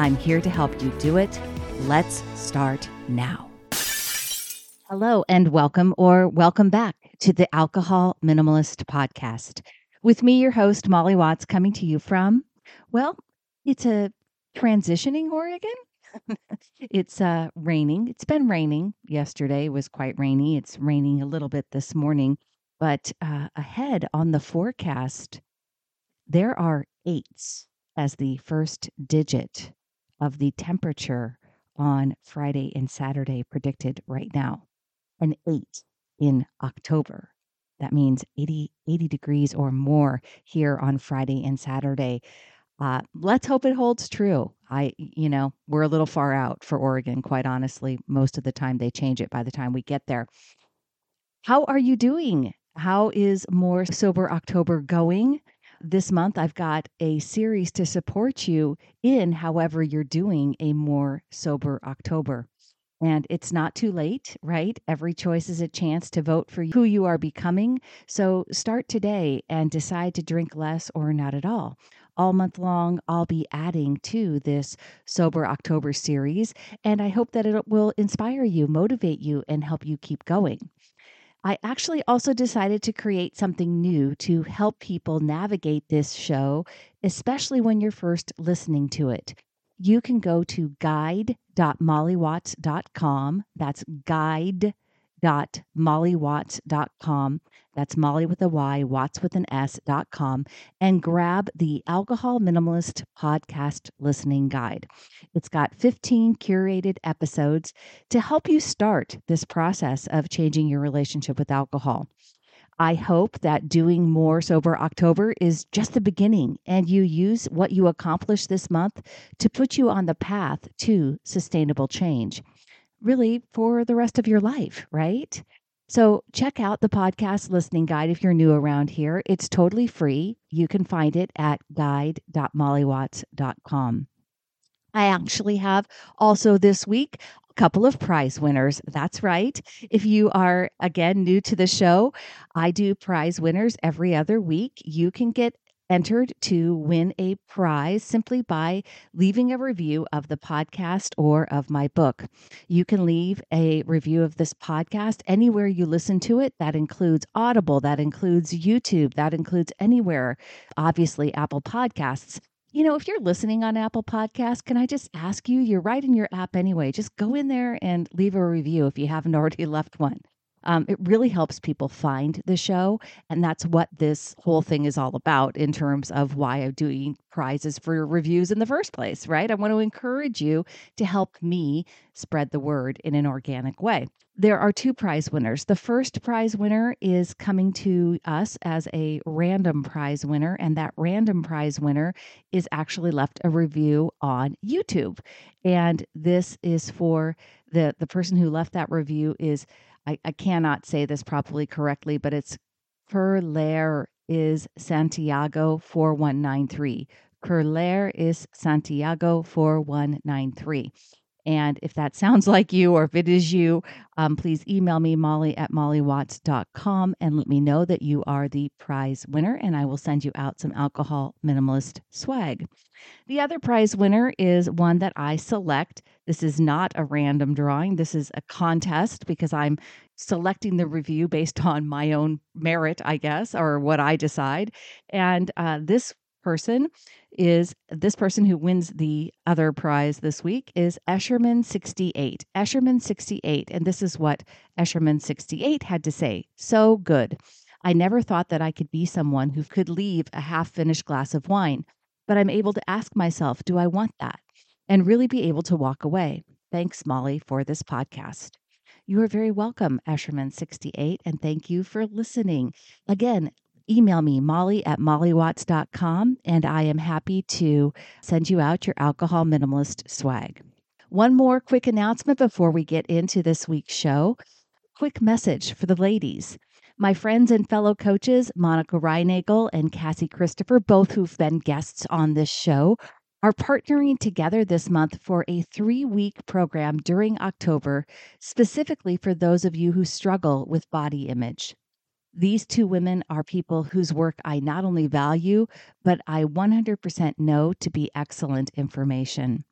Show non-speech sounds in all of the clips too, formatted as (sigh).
I'm here to help you do it. Let's start now. Hello, and welcome or welcome back to the Alcohol Minimalist Podcast. With me, your host, Molly Watts, coming to you from, well, it's a transitioning Oregon. (laughs) it's uh, raining. It's been raining. Yesterday was quite rainy. It's raining a little bit this morning. But uh, ahead on the forecast, there are eights as the first digit of the temperature on Friday and Saturday predicted right now. An eight in October. That means 80, 80 degrees or more here on Friday and Saturday. Uh, let's hope it holds true. I, you know, we're a little far out for Oregon, quite honestly. Most of the time they change it by the time we get there. How are you doing? How is More Sober October going? This month I've got a series to support you in however you're doing a more sober October. And it's not too late, right? Every choice is a chance to vote for who you are becoming. So start today and decide to drink less or not at all. All month long, I'll be adding to this Sober October series, and I hope that it will inspire you, motivate you, and help you keep going. I actually also decided to create something new to help people navigate this show, especially when you're first listening to it. You can go to guide.mollywatts.com. That's guide.mollywatts.com that's Molly with a Y, Watts with an S dot com, and grab the Alcohol Minimalist Podcast Listening Guide. It's got 15 curated episodes to help you start this process of changing your relationship with alcohol. I hope that doing more sober October is just the beginning and you use what you accomplish this month to put you on the path to sustainable change, really for the rest of your life, right? So check out the podcast listening guide if you're new around here. It's totally free. You can find it at guide.mollywatts.com. I actually have also this week a couple of prize winners. That's right. If you are again new to the show, I do prize winners every other week. You can get entered to win a prize simply by leaving a review of the podcast or of my book. You can leave a review of this podcast anywhere you listen to it. That includes Audible, that includes YouTube, that includes anywhere, obviously, Apple Podcasts. You know, if you're listening on Apple Podcasts, can I just ask you? You're right in your app anyway. Just go in there and leave a review if you haven't already (laughs) left one. Um, it really helps people find the show. And that's what this whole thing is all about in terms of why I'm doing prizes for reviews in the first place, right? I want to encourage you to help me spread the word in an organic way. There are two prize winners. The first prize winner is coming to us as a random prize winner, and that random prize winner is actually left a review on YouTube. And this is for the the person who left that review is I, I cannot say this properly correctly, but it's Curler is Santiago 4193. Curler is Santiago 4193. And if that sounds (laughs) like you or if it is you, um, please email me, molly at mollywatts.com, and let me know that you are the prize winner, and I will send you out some alcohol minimalist swag. The other prize winner is one that I select. This is not a random drawing, this is a contest because I'm selecting the review based (laughs) on my own merit, I guess, or what I decide. And uh, this person is this person who wins the other prize this week is Escherman68. Escherman68. And this is what Escherman68 had to say. So good. I never thought that I could be someone who could leave a half finished glass of wine, but I'm able to ask myself, do I want that? And really be able to walk away. Thanks, Molly, for this podcast. You are very welcome, Escherman68, and thank you for listening. Again, email me, molly at mollywatts.com, and I am happy to send you out your alcohol minimalist swag. One more quick announcement before we get into this week's show. Quick message for the ladies. My friends and fellow coaches, Monica Reinagel and Cassie Christopher, both who've been guests on this show, are partnering together this month for a three week program during October, specifically for those of you who struggle with body image. These two women are people whose work I not only value, but I 100% know to be excellent information.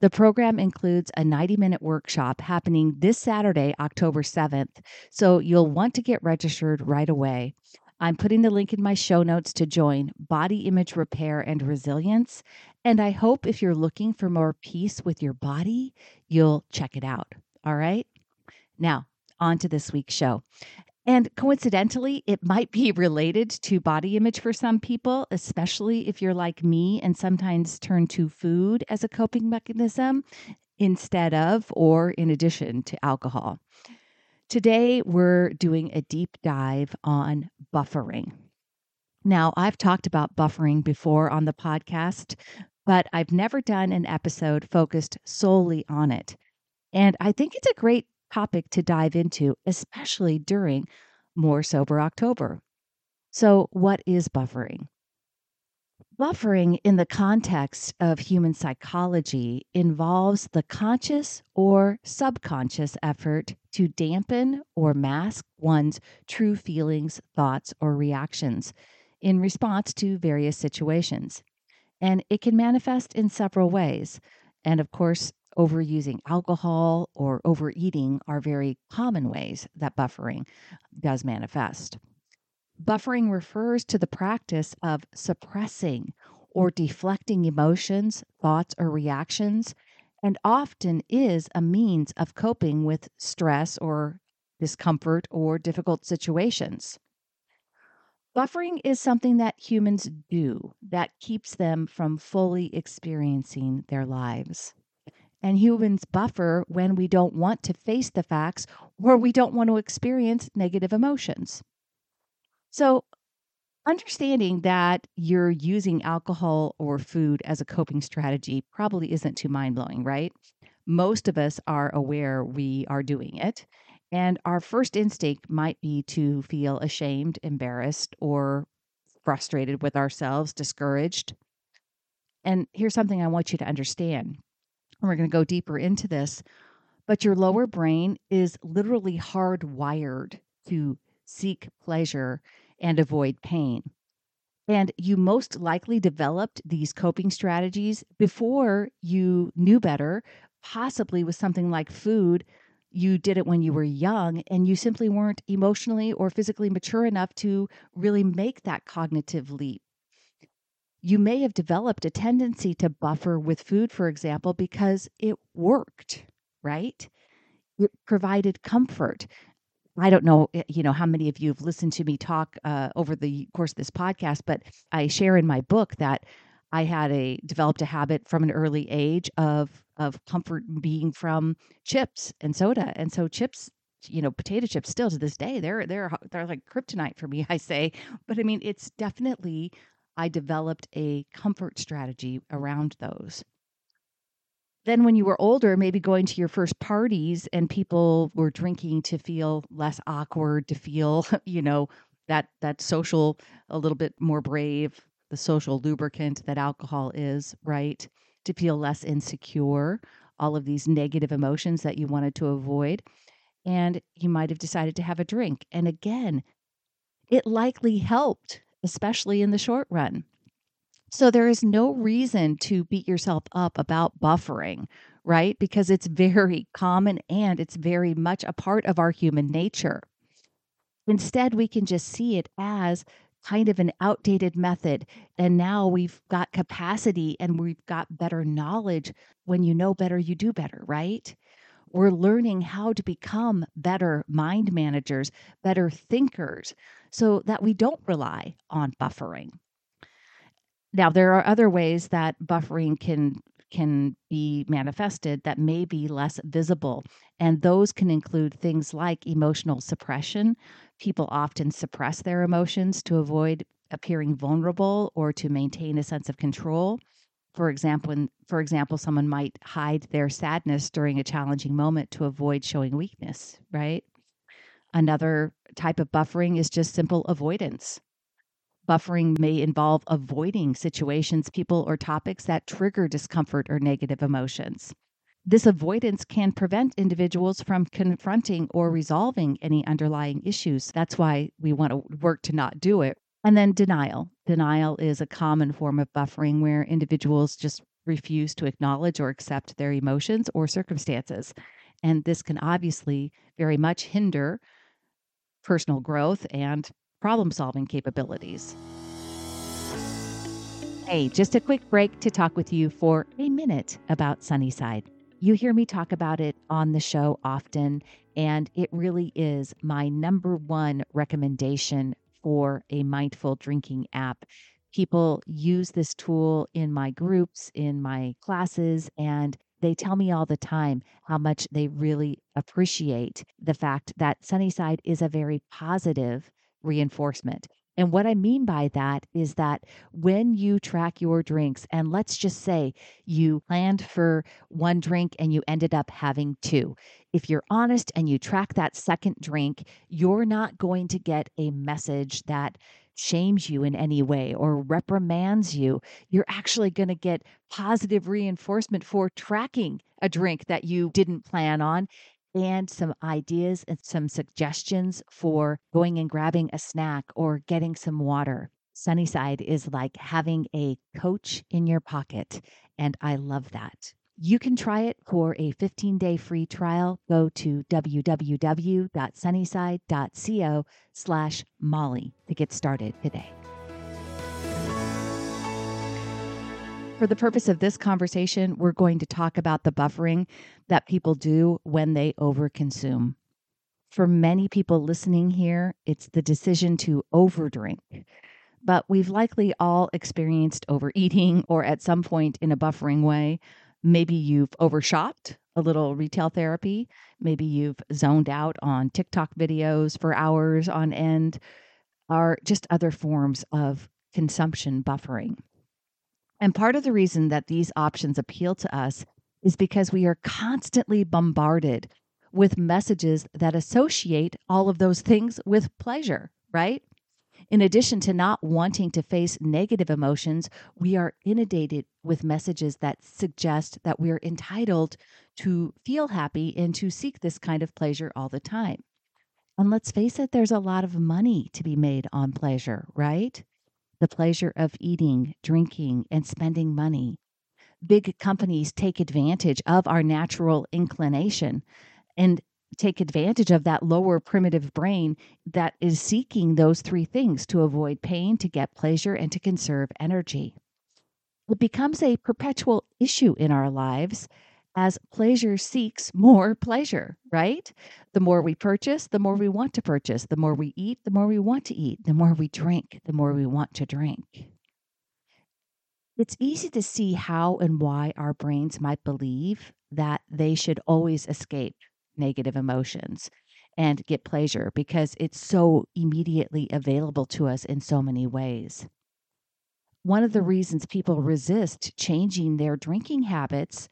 The program includes a 90 minute workshop happening this Saturday, October 7th, so you'll want to get registered right away. I'm putting the link in my show notes to join Body Image Repair and Resilience. And I hope if you're looking for more peace with your body, you'll check it out. All right. Now, on to this week's show. And coincidentally, it might be related to body image for some people, especially if you're like me and sometimes turn to food as a coping mechanism instead of or in addition to alcohol. Today, we're doing a deep dive on buffering. Now, I've talked about buffering before on the podcast, but I've never done an episode focused solely on it. And I think it's a great topic to dive into, especially during More Sober October. So, what is buffering? Buffering, in the context of human psychology, involves the conscious or subconscious effort to dampen or mask one's true feelings, thoughts, or reactions in response to various situations. And it can manifest in several ways. And of course, overusing alcohol or overeating are very common ways that buffering does manifest. Buffering refers to the practice of suppressing or deflecting emotions, thoughts, or reactions, and often is a means of coping with stress or discomfort or difficult situations. Buffering is something that humans do that keeps them from fully experiencing their lives. And humans buffer when we don't want to face the facts or we don't want to experience negative emotions. So, understanding that you're using alcohol or food as a coping strategy probably isn't too mind blowing, right? Most of us are aware we are doing it. And our first instinct might be to feel ashamed, embarrassed, or frustrated with ourselves, discouraged. And here's something I want you to understand and we're going to go deeper into this, but your lower brain is literally hardwired to seek pleasure and avoid pain. And you most likely developed these coping strategies before you knew better, possibly with something like food. You did it when you were young and you simply weren't emotionally or physically mature enough to really make that cognitive leap you may have developed a tendency to buffer with food, for example, because it worked, right? It provided comfort. I don't know, eh, you know, how many of you have listened to me talk uh, over the course of this podcast, but I share in my book that I had a developed a habit from an early age of of comfort being from chips and soda, and so chips you know potato chips still to this day they're they're they're like kryptonite for me (laughs) i say but i mean it's definitely I developed a comfort strategy mm. around those. Then, when you were older, maybe going to your first parties and people were drinking to feel less awkward, to feel, (laughs) you know, that that social, a little bit more brave, the social lubricant that alcohol is, right? To feel less insecure, all of these negative emotions that you wanted to avoid. And you might have decided to have a drink. And again, it likely helped especially in the short run. So there is no reason to beat yourself up about buffering, right? Because it's very common and it's very much a part of our human nature. Instead, we can just see it as kind of an outdated method. And now we've got capacity and we've got better knowledge. When you know better, you do better, right? We're learning how to become better mind managers, better thinkers, so that we don't rely on buffering. Now, there are other ways that buffering can can be manifested that may be less visible. And those can include things like emotional suppression. People often suppress their emotions to avoid appearing vulnerable or to maintain a sense of control. For example, for example, someone might hide their sadness during a challenging moment to avoid showing weakness, right? Another type of buffering is just simple avoidance. Buffering may involve avoiding situations, people, or topics that trigger discomfort or negative emotions. This avoidance can prevent individuals from confronting or resolving any underlying issues. That's why we want to work to not do it. And then denial. Denial is a common form of buffering where individuals just refuse to acknowledge or accept their emotions or circumstances. And this can obviously very much hinder personal growth and problem solving capabilities. Hey, just a quick break to talk with you for a minute about Sunnyside. You hear me talk about it on the show often, and it really is my number one recommendation for a mindful drinking app. People use this tool in my groups, in my classes, and they tell me all the time how much they really appreciate the fact that Sunnyside is a very positive reinforcement. And what I mean by that is that when you track your drinks, and let's just say you planned for one drink and you ended up having two, if you're honest and you track that second drink, you're not going to get a message that shames you in any way or reprimands you. You're actually going to get positive reinforcement for tracking a drink that you didn't plan on and some ideas and some suggestions for going and grabbing a snack or getting some water. Sunnyside is like having a coach in your pocket, and I love that. You can try it for a 15 day free trial. Go to www.sunnyside.co slash Molly to get started today. For the purpose of this conversation, we're going to talk about the buffering that people do when they overconsume. For many people listening here, it's the decision to overdrink. But we've likely all experienced overeating or at some point in a buffering way. Maybe you've overshot a little retail therapy. Maybe you've zoned out on TikTok videos for hours on end, or just other forms of consumption buffering. And part of the reason that these options appeal to us is because we are constantly bombarded with messages that associate all of those things with pleasure, right? In addition to not wanting to face negative emotions, we are inundated with messages that suggest that we're entitled to feel happy and to seek this kind of pleasure all the time. And let's face it, there's a lot of money to be made on pleasure, right? The pleasure of eating, drinking, and spending money. Big companies take advantage of our natural inclination and take advantage of that lower primitive brain that is seeking those three things to avoid pain, to get pleasure, and to conserve energy. It becomes a perpetual issue in our lives as pleasure seeks more pleasure, right? The more we purchase, the more we want to purchase. The more we eat, the more we want to eat. The more we drink, the more we want to drink. It's easy to see how and why our brains might believe that they should always escape negative emotions and get pleasure because it's so immediately available to us in so many ways. One of the reasons people resist changing their drinking habits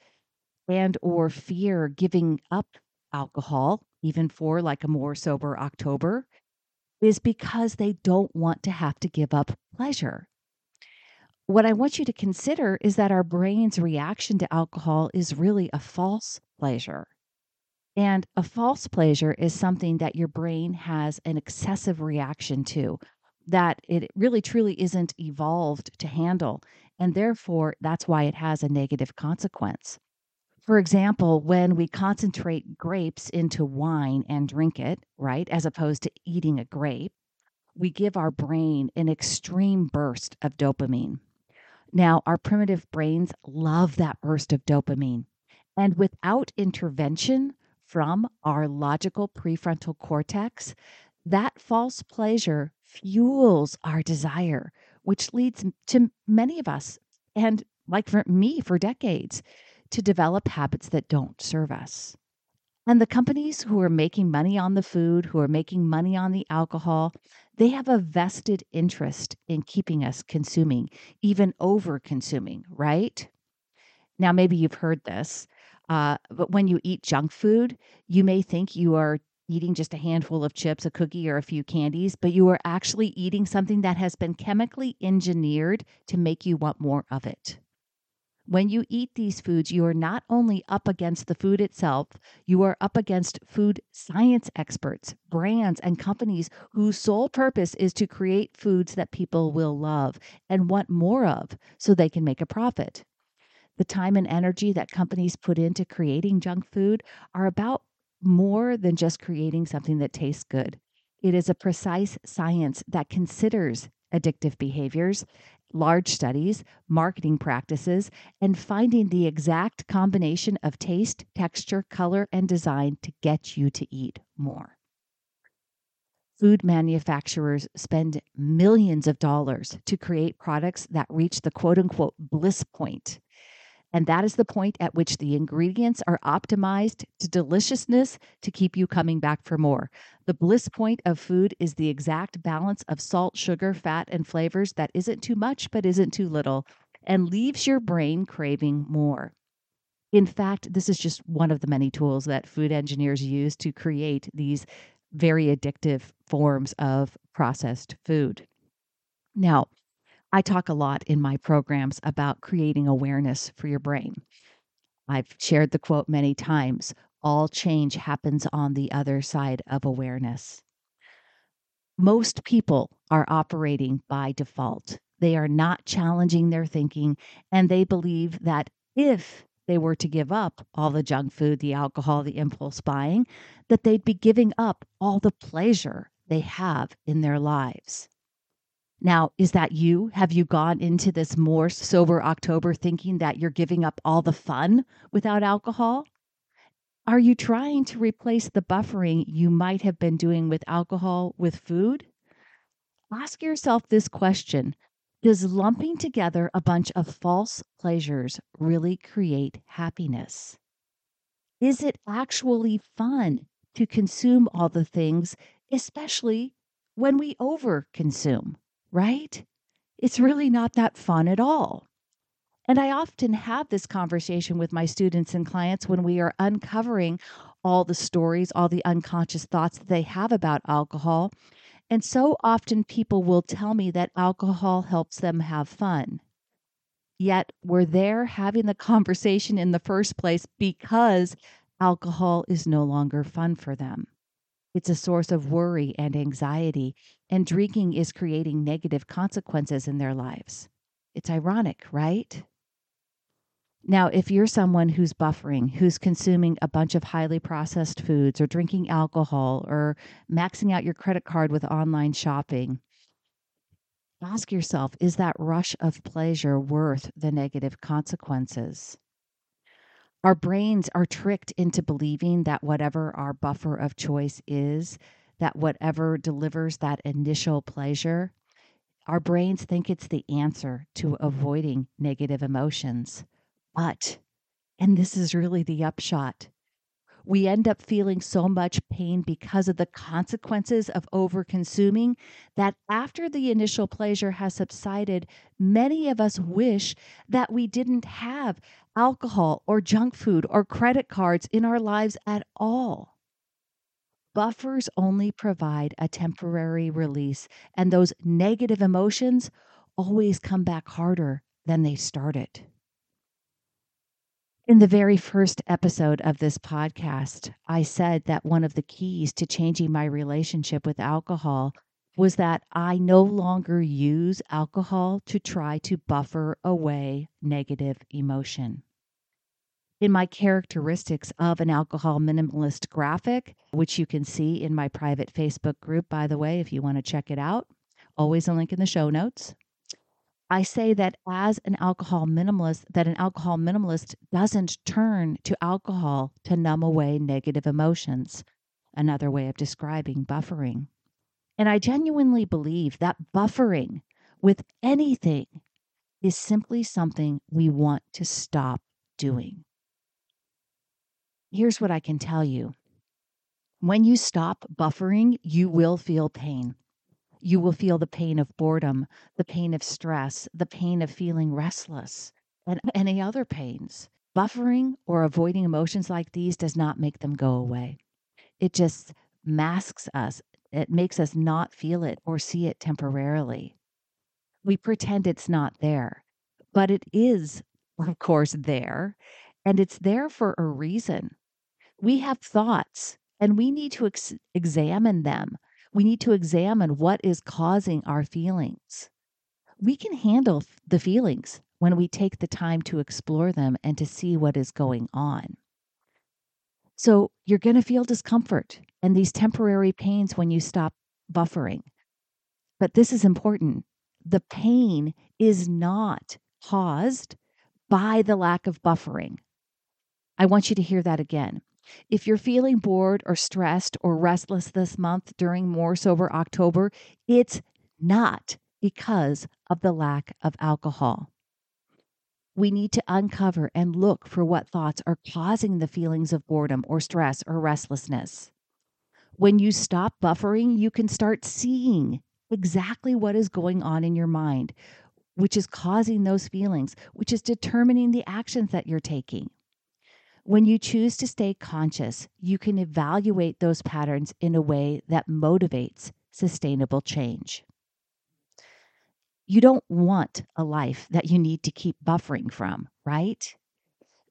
and or fear giving up alcohol even for like a more sober October is because they don't want to have to give up pleasure. What I want you to consider is that our brain's reaction to alcohol is really a false pleasure. And a false pleasure is something that your brain has an excessive reaction to, that it really truly isn't evolved to handle. And therefore, that's why it has a negative consequence. For example, when we concentrate grapes into wine and drink it, right, as opposed to eating a grape, we give our brain an extreme burst of dopamine. Now, our primitive brains love that burst of dopamine. And without intervention from our logical prefrontal cortex, that false pleasure fuels our desire, which leads to many of us, and like for me for decades, to develop habits that don't serve us. And the companies who are making money on the food, who are making money on the alcohol, they have a vested interest in keeping us consuming, even over consuming, right? Now, maybe you've heard this, uh, but when you eat junk food, you may think you are eating just a handful of chips, a cookie, or a few candies, but you are actually eating something that has been chemically engineered to make you want more of it. When you eat these foods, you are not only up against the food itself, you are up against food science experts, brands, and companies whose sole purpose is to create foods that people will love and want more of so they can make a profit. The time and energy that companies put into creating junk food are about more than just creating something that tastes good. It is a precise science that considers addictive behaviors large studies, marketing practices, and finding the exact combination of taste, texture, color, and design to get you to eat more. Food manufacturers spend millions of dollars to create products that reach the quote unquote bliss point and that is the point at which the ingredients are optimized to deliciousness to keep you coming back for more. The bliss point of food is the exact balance of salt, sugar, fat, and flavors that isn't too much but isn't too little and leaves your brain craving more. In fact, this is just one of the many tools that food engineers use to create these very addictive forms of processed food. Now, I talk a lot in my programs about creating awareness for your brain. I've shared the quote many times all change happens on the other side of awareness. Most people are operating by default. They are not challenging their thinking, and they believe that if they were to give up all the junk food, the alcohol, the impulse buying, that they'd be giving up all the pleasure they have in their lives. Now, is that you? Have you gone into this more sober October thinking that you're giving up all the fun without alcohol? Are you trying to replace the buffering you might have been doing with alcohol with food? Ask yourself this question Does lumping together a bunch of false pleasures really create happiness? Is it actually fun to consume all the things, especially when we overconsume? Right? It's really not that fun at all. And I often have this conversation with my students and clients when we are uncovering all the stories, all the unconscious thoughts that they have about alcohol. And so often people will tell me that alcohol helps them have fun. Yet we're there having the conversation in the first place because alcohol is no longer fun for them. It's a source of worry and anxiety, and drinking is creating negative consequences in their lives. It's ironic, right? Now, if you're someone who's buffering, who's consuming a bunch of highly processed foods or drinking alcohol or maxing out your credit card with online shopping, ask yourself is that rush of pleasure worth the negative consequences? Our brains are tricked into believing that whatever our buffer of choice is, that whatever delivers that initial pleasure, our brains think it's the answer to avoiding negative emotions. But, and this is really the upshot, we end up feeling so much pain because of the consequences of overconsuming that after the initial pleasure has subsided, many of us wish that we didn't have alcohol or junk food or credit cards in our lives at all. Buffers only provide a temporary release, and those negative emotions always come back harder than they started. In the very first episode of this podcast, I said that one of the keys to changing my relationship with alcohol was that I no longer use alcohol to try to buffer away negative emotion. In my characteristics of an alcohol minimalist graphic, which you can see in my private Facebook group, by the way, if you want to check it out, always a link in the show notes. I say that as an alcohol minimalist, that an alcohol minimalist doesn't turn to alcohol to numb away negative emotions, another way of describing buffering. And I genuinely believe that buffering with anything is simply something we want to stop doing. Here's what I can tell you when you stop buffering, you will feel pain. You will feel the pain of boredom, the pain of stress, the pain of feeling restless, and (laughs) any other pains. Buffering or avoiding emotions like these does not make them go away. It just masks us, it makes us not feel it or see it temporarily. We pretend it's not there, but it is, of course, there, and it's there for a reason. We have thoughts and we need to ex- examine them. We need to examine what is causing our feelings. We can handle the feelings when we take the time to explore them and to see what is going on. So, you're going to feel discomfort and these temporary pains when you stop buffering. But this is important. The pain is not caused by the lack of buffering. I want you to hear that again. If you're feeling bored or stressed or restless this month during More Sober October, it's not because of the lack of alcohol. We need to uncover and look for what thoughts are causing the feelings of boredom or stress or restlessness. When you stop buffering, you can start seeing exactly what is going on in your mind, which is causing those feelings, which is determining the actions that you're taking. When you choose to stay conscious, you can evaluate those patterns in a way that motivates sustainable change. You don't want a life that you need to keep buffering from, right?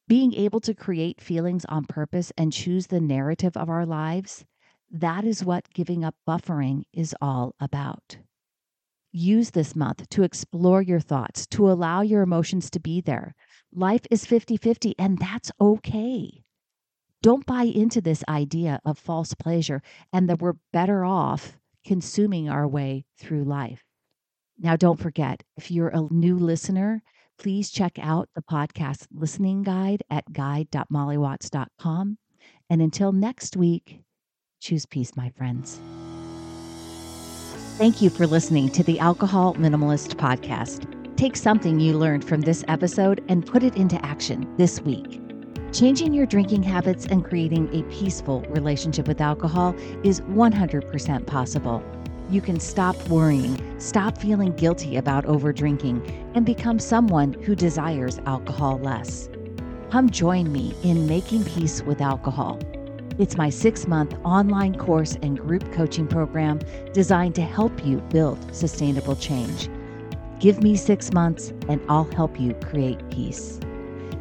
Being able to create feelings on purpose and choose the narrative of our lives, that is what giving up buffering is all about. Use this month to explore your thoughts, to allow your emotions to be there, Life is 50 50, and that's okay. Don't buy into this idea of false pleasure and that we're better off consuming our way through life. Now, don't forget, if you're a new listener, please check out the podcast listening guide at guide.mollywatts.com. And until next week, choose peace, my friends. Thank you for listening to the Alcohol Minimalist Podcast. Take something you learned from this episode and put it into action this week. Changing your drinking habits and creating a peaceful relationship with alcohol is 100% possible. You can stop worrying, stop feeling guilty about overdrinking, and become someone who desires alcohol less. Come join me in making peace with alcohol. It's my six month online course and group coaching program designed to help you build sustainable change. Give me six months and I'll help you create peace.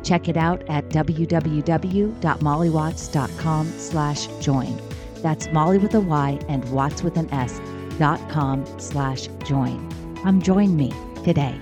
Check it out at www.mollywatts.com slash join. That's Molly with a Y and Watts with an S dot com slash join. Come join me today.